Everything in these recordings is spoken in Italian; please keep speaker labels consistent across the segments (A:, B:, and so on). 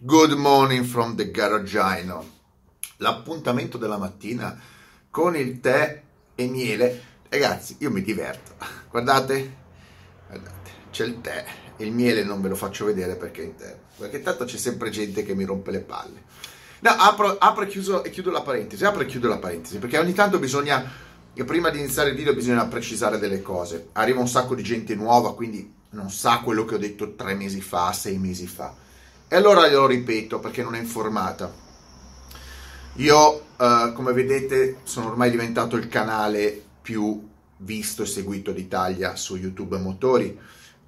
A: Good morning from the garageino. L'appuntamento della mattina con il tè e miele. Ragazzi, io mi diverto. Guardate, guardate, c'è il tè. Il miele non ve lo faccio vedere perché è interno. Perché tanto c'è sempre gente che mi rompe le palle. No, apro, apro e, chiuso, e chiudo la parentesi. Apro e chiudo la parentesi perché ogni tanto bisogna. Prima di iniziare il video bisogna precisare delle cose. Arriva un sacco di gente nuova, quindi non sa quello che ho detto tre mesi fa, sei mesi fa e allora glielo ripeto perché non è informata. Io, eh, come vedete, sono ormai diventato il canale più visto e seguito d'Italia su YouTube Motori.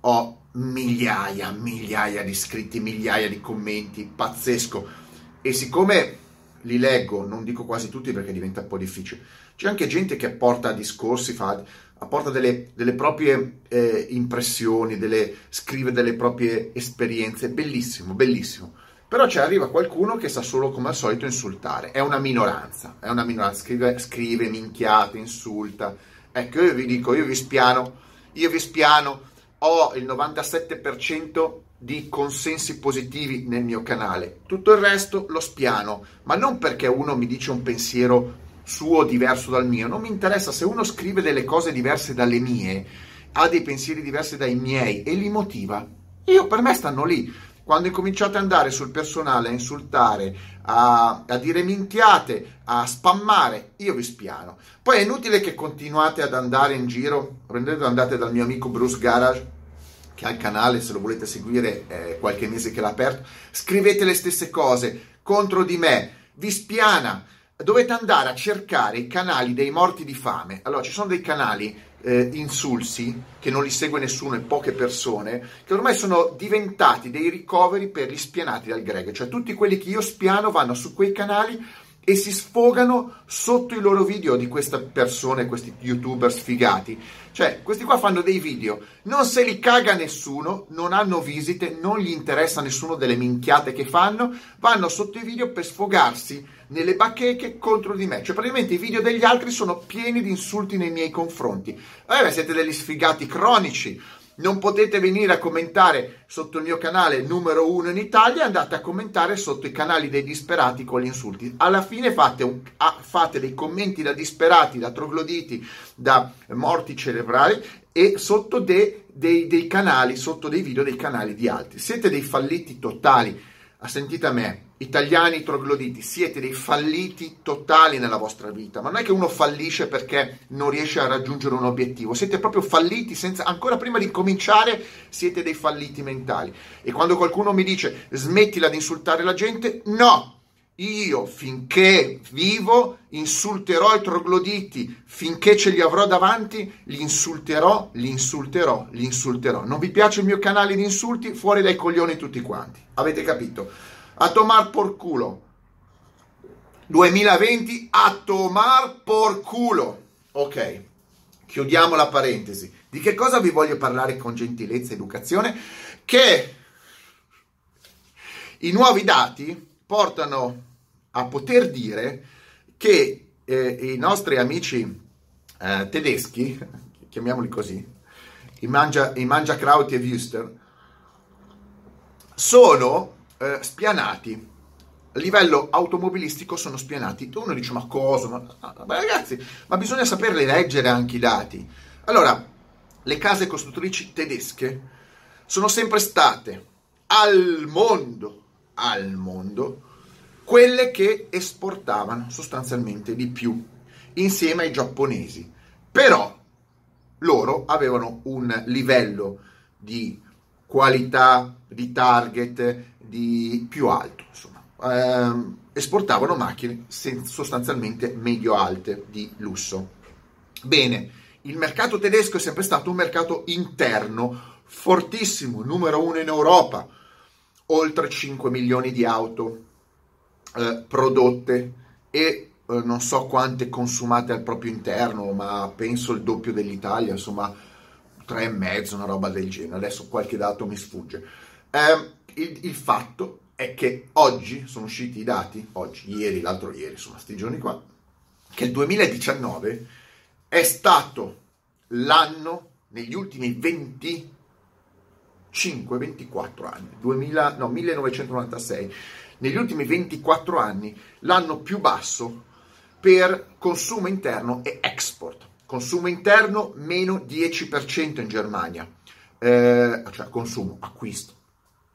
A: Ho migliaia, migliaia di iscritti, migliaia di commenti, pazzesco. E siccome li leggo, non dico quasi tutti perché diventa un po' difficile, c'è anche gente che apporta discorsi, fa apporta delle, delle proprie eh, impressioni, delle, scrive delle proprie esperienze, bellissimo, bellissimo. Però ci arriva qualcuno che sa solo come al solito insultare, è una minoranza, è una minoranza, scrive, scrive minchiate, insulta. Ecco, io vi dico, io vi spiano, io vi spiano, ho il 97% di consensi positivi nel mio canale, tutto il resto lo spiano, ma non perché uno mi dice un pensiero suo diverso dal mio, non mi interessa se uno scrive delle cose diverse dalle mie, ha dei pensieri diversi dai miei e li motiva. Io per me stanno lì. Quando incominciate ad andare sul personale a insultare, a, a dire minchiate, a spammare, io vi spiano. Poi è inutile che continuate ad andare in giro, prendete andate dal mio amico Bruce Garage, che ha il canale, se lo volete seguire, è qualche mese che l'ha aperto, scrivete le stesse cose contro di me, vi spiana dovete andare a cercare i canali dei morti di fame. Allora, ci sono dei canali eh, insulsi che non li segue nessuno e poche persone, che ormai sono diventati dei ricoveri per gli spianati dal Greg. Cioè, tutti quelli che io spiano vanno su quei canali e si sfogano sotto i loro video di queste persone, questi youtuber sfigati. Cioè, questi qua fanno dei video, non se li caga nessuno, non hanno visite, non gli interessa nessuno delle minchiate che fanno, vanno sotto i video per sfogarsi nelle bacheche contro di me. Cioè, praticamente i video degli altri sono pieni di insulti nei miei confronti. Eh, siete degli sfigati cronici non potete venire a commentare sotto il mio canale numero uno in Italia, andate a commentare sotto i canali dei disperati con gli insulti. Alla fine fate, un, ah, fate dei commenti da disperati, da trogloditi, da morti cerebrali e sotto de, dei, dei canali, sotto dei video dei canali di altri. Siete dei falliti totali. Ah, sentite a me, italiani trogloditi, siete dei falliti totali nella vostra vita, ma non è che uno fallisce perché non riesce a raggiungere un obiettivo, siete proprio falliti senza, ancora prima di cominciare siete dei falliti mentali. E quando qualcuno mi dice smettila di insultare la gente, no! Io finché vivo insulterò i trogloditi, finché ce li avrò davanti li insulterò, li insulterò, li insulterò. Non vi piace il mio canale di insulti? Fuori dai coglioni tutti quanti. Avete capito? a tomar por culo. 2020 a tomar por culo. Ok, chiudiamo la parentesi. Di che cosa vi voglio parlare con gentilezza e educazione? Che i nuovi dati portano a poter dire che eh, i nostri amici eh, tedeschi, chiamiamoli così, i Mangia, i mangia e Wüster, sono eh, spianati. A livello automobilistico sono spianati. Uno dice: Ma cosa? Ma, ma ragazzi, ma bisogna saperli leggere anche i dati. Allora, le case costruttrici tedesche sono sempre state al mondo, al mondo, quelle che esportavano sostanzialmente di più insieme ai giapponesi. Però loro avevano un livello di qualità, di target, di più alto, insomma. Eh, esportavano macchine sostanzialmente medio-alte di lusso. Bene, il mercato tedesco è sempre stato un mercato interno fortissimo, numero uno in Europa, oltre 5 milioni di auto eh, prodotte e eh, non so quante consumate al proprio interno, ma penso il doppio dell'Italia, insomma tre e mezzo, una roba del genere. Adesso qualche dato mi sfugge. Eh, il, il, fatto è che oggi sono usciti i dati, oggi, ieri, l'altro ieri, insomma, questi giorni qua, che il 2019 è stato l'anno negli ultimi 20 24 anni, 2000, no, 1996, negli ultimi 24 anni l'anno più basso per consumo interno e export. Consumo interno meno 10% in Germania, eh, cioè consumo, acquisto,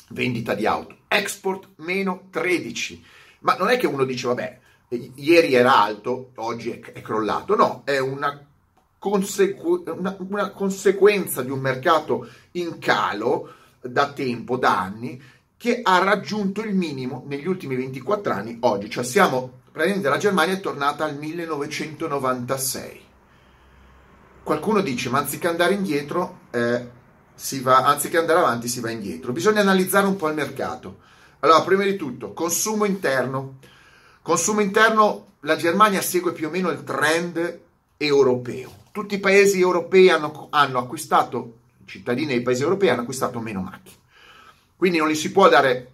A: vendita di auto. Export meno 13%. Ma non è che uno dice, vabbè, ieri era alto, oggi è, è crollato. No, è una, una, una conseguenza di un mercato in calo da tempo, da anni, che ha raggiunto il minimo negli ultimi 24 anni oggi. Cioè siamo, praticamente la Germania è tornata al 1996. Qualcuno dice, ma anziché andare indietro, eh, si va, anziché andare avanti, si va indietro. Bisogna analizzare un po' il mercato. Allora, prima di tutto, consumo interno. Consumo interno, la Germania segue più o meno il trend europeo. Tutti i paesi europei hanno, hanno acquistato, cittadini dei paesi europei hanno acquistato meno macchine. Quindi non gli si può dare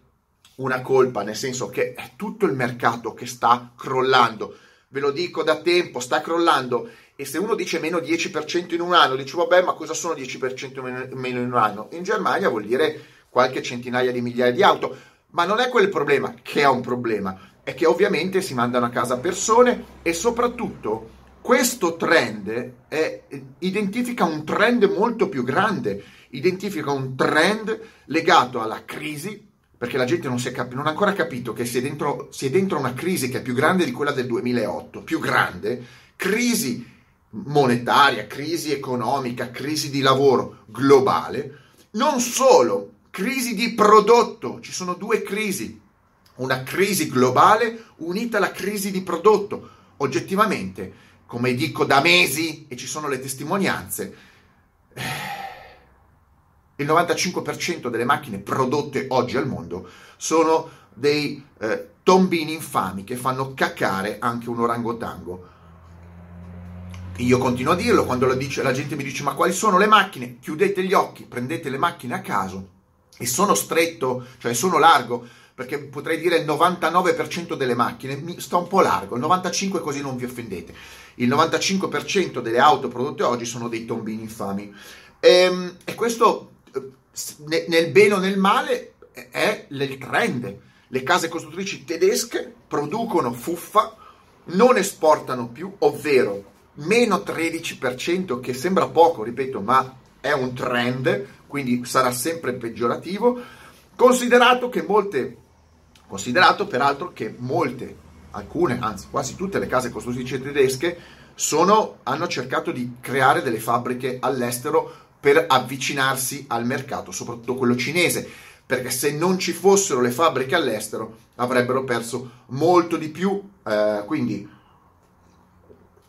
A: una colpa, nel senso che è tutto il mercato che sta crollando. Ve lo dico da tempo, sta crollando. E se uno dice meno 10% in un anno, dice vabbè, ma cosa sono 10% meno in un anno? In Germania vuol dire qualche centinaia di migliaia di auto. Ma non è quel problema che è un problema, è che ovviamente si mandano a casa persone e soprattutto questo trend è, identifica un trend molto più grande, identifica un trend legato alla crisi, perché la gente non, cap- non ha ancora capito che si è, dentro, si è dentro una crisi che è più grande di quella del 2008, più grande, crisi monetaria, crisi economica, crisi di lavoro globale, non solo crisi di prodotto, ci sono due crisi, una crisi globale unita alla crisi di prodotto. Oggettivamente, come dico da mesi e ci sono le testimonianze, il 95% delle macchine prodotte oggi al mondo sono dei eh, tombini infami che fanno caccare anche un orangotango. Io continuo a dirlo, quando dice, la gente mi dice ma quali sono le macchine? Chiudete gli occhi, prendete le macchine a caso e sono stretto, cioè sono largo, perché potrei dire il 99% delle macchine, mi sta un po' largo, il 95% così non vi offendete. Il 95% delle auto prodotte oggi sono dei tombini infami. E, ehm, e questo, nel bene o nel male, è il trend. Le case costruttrici tedesche producono fuffa, non esportano più, ovvero meno 13%, che sembra poco, ripeto, ma è un trend, quindi sarà sempre peggiorativo, considerato che molte, considerato peraltro che molte, alcune, anzi quasi tutte le case costruttrici tedesche sono, hanno cercato di creare delle fabbriche all'estero per avvicinarsi al mercato, soprattutto quello cinese, perché se non ci fossero le fabbriche all'estero avrebbero perso molto di più, eh, quindi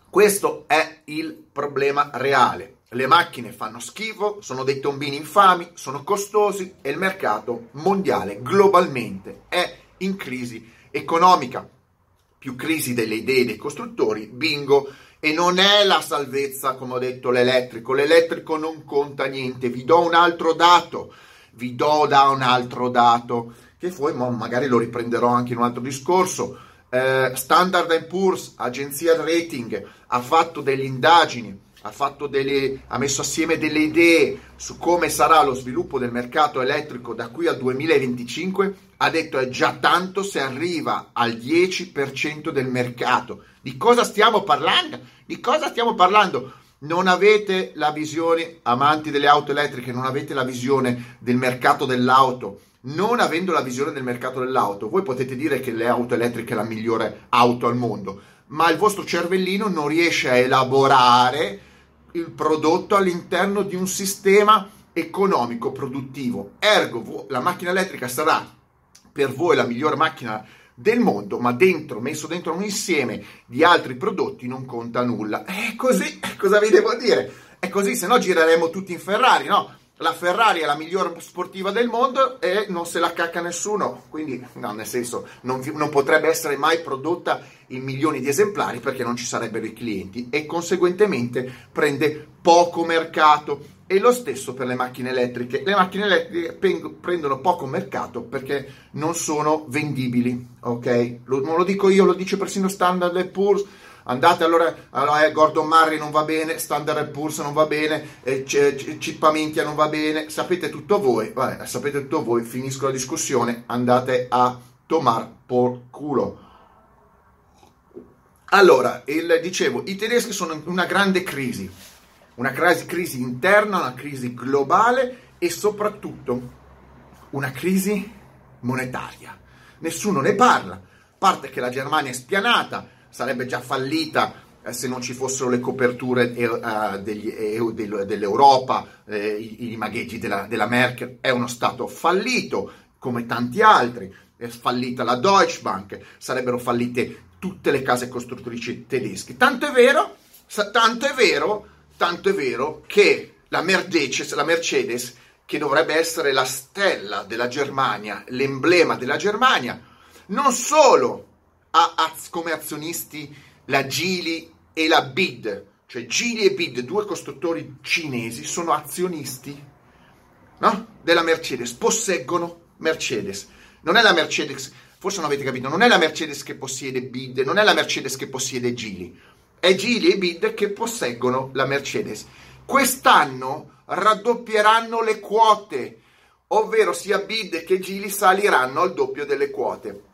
A: questo è il problema reale. Le macchine fanno schifo, sono dei tombini infami, sono costosi e il mercato mondiale globalmente è in crisi economica. Più crisi delle idee dei costruttori, bingo. E non è la salvezza, come ho detto, l'elettrico. L'elettrico non conta niente. Vi do un altro dato. Vi do da un altro dato, che poi magari lo riprenderò anche in un altro discorso. Eh, Standard Poor's, agenzia rating, ha fatto delle indagini ha, delle, ha, messo assieme delle idee su come sarà lo sviluppo del mercato elettrico da qui al 2025, ha detto è già tanto se arriva al 10% del mercato. Di cosa stiamo parlando? Di cosa stiamo parlando? Non avete la visione, amanti delle auto elettriche, non avete la visione del mercato dell'auto. Non avendo la visione del mercato dell'auto, voi potete dire che le auto elettriche è la migliore auto al mondo, ma il vostro cervellino non riesce a elaborare il prodotto all'interno di un sistema economico produttivo. Ergo, la macchina elettrica sarà per voi la migliore macchina del mondo, ma dentro, messo dentro un insieme di altri prodotti non conta nulla. È così, cosa vi devo dire? È così, se no gireremo tutti in Ferrari, no? La Ferrari è la migliore sportiva del mondo e non se la cacca nessuno, quindi no, nel senso non, non potrebbe essere mai prodotta in milioni di esemplari perché non ci sarebbero i clienti e conseguentemente prende poco mercato. E lo stesso per le macchine elettriche. Le macchine elettriche prendono poco mercato perché non sono vendibili, ok? Lo, non lo dico io, lo dice persino Standard Poor's, andate allora, allora eh, Gordon Murray non va bene, Standard Poor's non va bene, eh, Cippa Minchia non va bene, sapete tutto voi, vabbè, sapete tutto voi, finisco la discussione, andate a tomar por culo. Allora, il, dicevo, i tedeschi sono in una grande crisi, una crisi, crisi interna, una crisi globale e soprattutto una crisi monetaria. Nessuno ne parla, a parte che la Germania è spianata, sarebbe già fallita eh, se non ci fossero le coperture eh, eh, dell'Europa, i, i, magheggi della, della Merkel, è uno Stato fallito come tanti altri, è fallita la Deutsche Bank, sarebbero fallite tutte le case costruttrici tedesche. Tanto è vero, tanto è vero, tanto è vero che la Mercedes, la Mercedes che dovrebbe essere la stella della Germania, l'emblema della Germania, non solo ha az- come azionisti la Geely e la BID, cioè Geely e BID, due costruttori cinesi, sono azionisti no? della Mercedes, posseggono Mercedes. Non è la Mercedes, forse non avete capito, non è la Mercedes che possiede BID, non è la Mercedes che possiede Geely, è Geely e BID che posseggono la Mercedes. Quest'anno raddoppieranno le quote, ovvero sia Bid che Gili saliranno al doppio delle quote.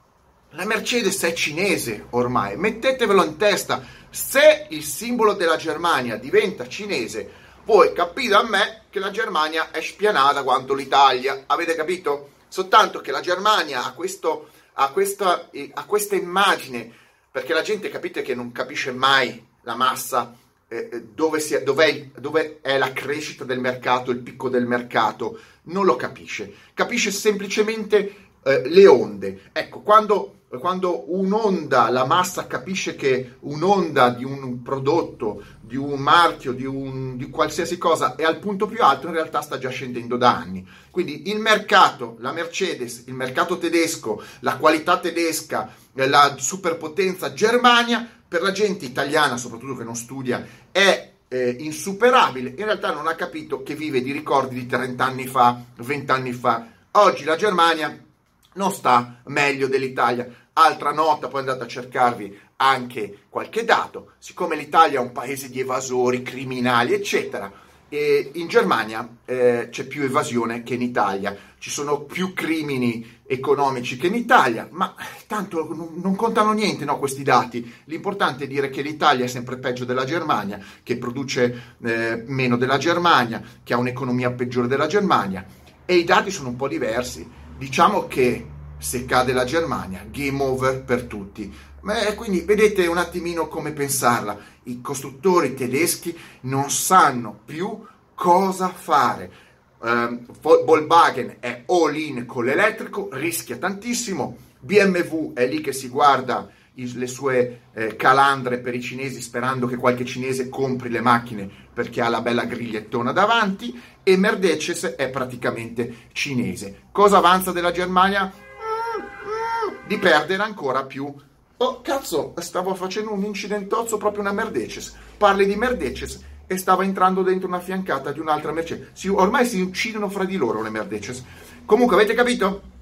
A: La Mercedes è cinese ormai, mettetevelo in testa, se il simbolo della Germania diventa cinese, voi capite a me che la Germania è spianata quanto l'Italia, avete capito? Soltanto che la Germania ha, questo, ha, questa, ha questa immagine, perché la gente capite che non capisce mai la massa eh, eh, dove, sia, dov'è, dove è la crescita del mercato, il picco del mercato, non lo capisce. Capisce semplicemente eh, le onde. Ecco, quando, quando, un'onda, la massa capisce che un'onda di un prodotto, di un marchio, di, un, di qualsiasi cosa è al punto più alto, in realtà sta già scendendo da anni. Quindi il mercato, la Mercedes, il mercato tedesco, la qualità tedesca, la superpotenza Germania per la gente italiana, soprattutto che non studia, è eh, insuperabile. In realtà non ha capito che vive di ricordi di 30 anni fa, 20 anni fa. Oggi la Germania non sta meglio dell'Italia. Altra nota, poi andate a cercarvi anche qualche dato. Siccome l'Italia è un paese di evasori, criminali, eccetera, in Germania eh, c'è più evasione che in Italia, ci sono più crimini economici che in Italia, ma tanto non, non contano niente no, questi dati. L'importante è dire che l'Italia è sempre peggio della Germania, che produce eh, meno della Germania, che ha un'economia peggiore della Germania e i dati sono un po' diversi. Diciamo che se cade la Germania, game over per tutti. Beh, quindi vedete un attimino come pensarla. I costruttori tedeschi non sanno più cosa fare. Um, Volkswagen è all in con l'elettrico, rischia tantissimo. BMW è lì che si guarda le sue eh, calandre per i cinesi sperando che qualche cinese compri le macchine perché ha la bella grigliettona davanti e Mercedes è praticamente cinese. Cosa avanza della Germania? Mm, mm, di perdere ancora più Oh, cazzo, stavo facendo un incidentozzo proprio una Mercedes. Parli di Mercedes e stava entrando dentro una fiancata di un'altra Mercedes. Si, ormai si uccidono fra di loro le Mercedes. Comunque, avete capito?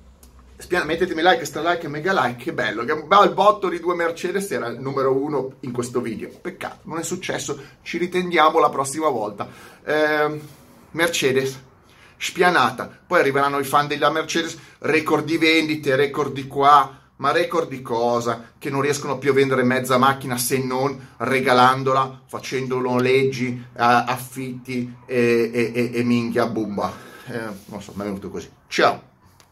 A: Mettetemi like, sta like mega like, che bello, un bel botto di due Mercedes era il numero uno in questo video. Peccato, non è successo, ci ritendiamo la prossima volta. Eh, Mercedes, spianata, poi arriveranno i fan della Mercedes, record di vendite, record di qua, ma record di cosa? Che non riescono più a vendere mezza macchina se non regalandola, facendo noleggi, affitti e, e, e, e minchia bumba. Eh, non so, mi è venuto così. Ciao!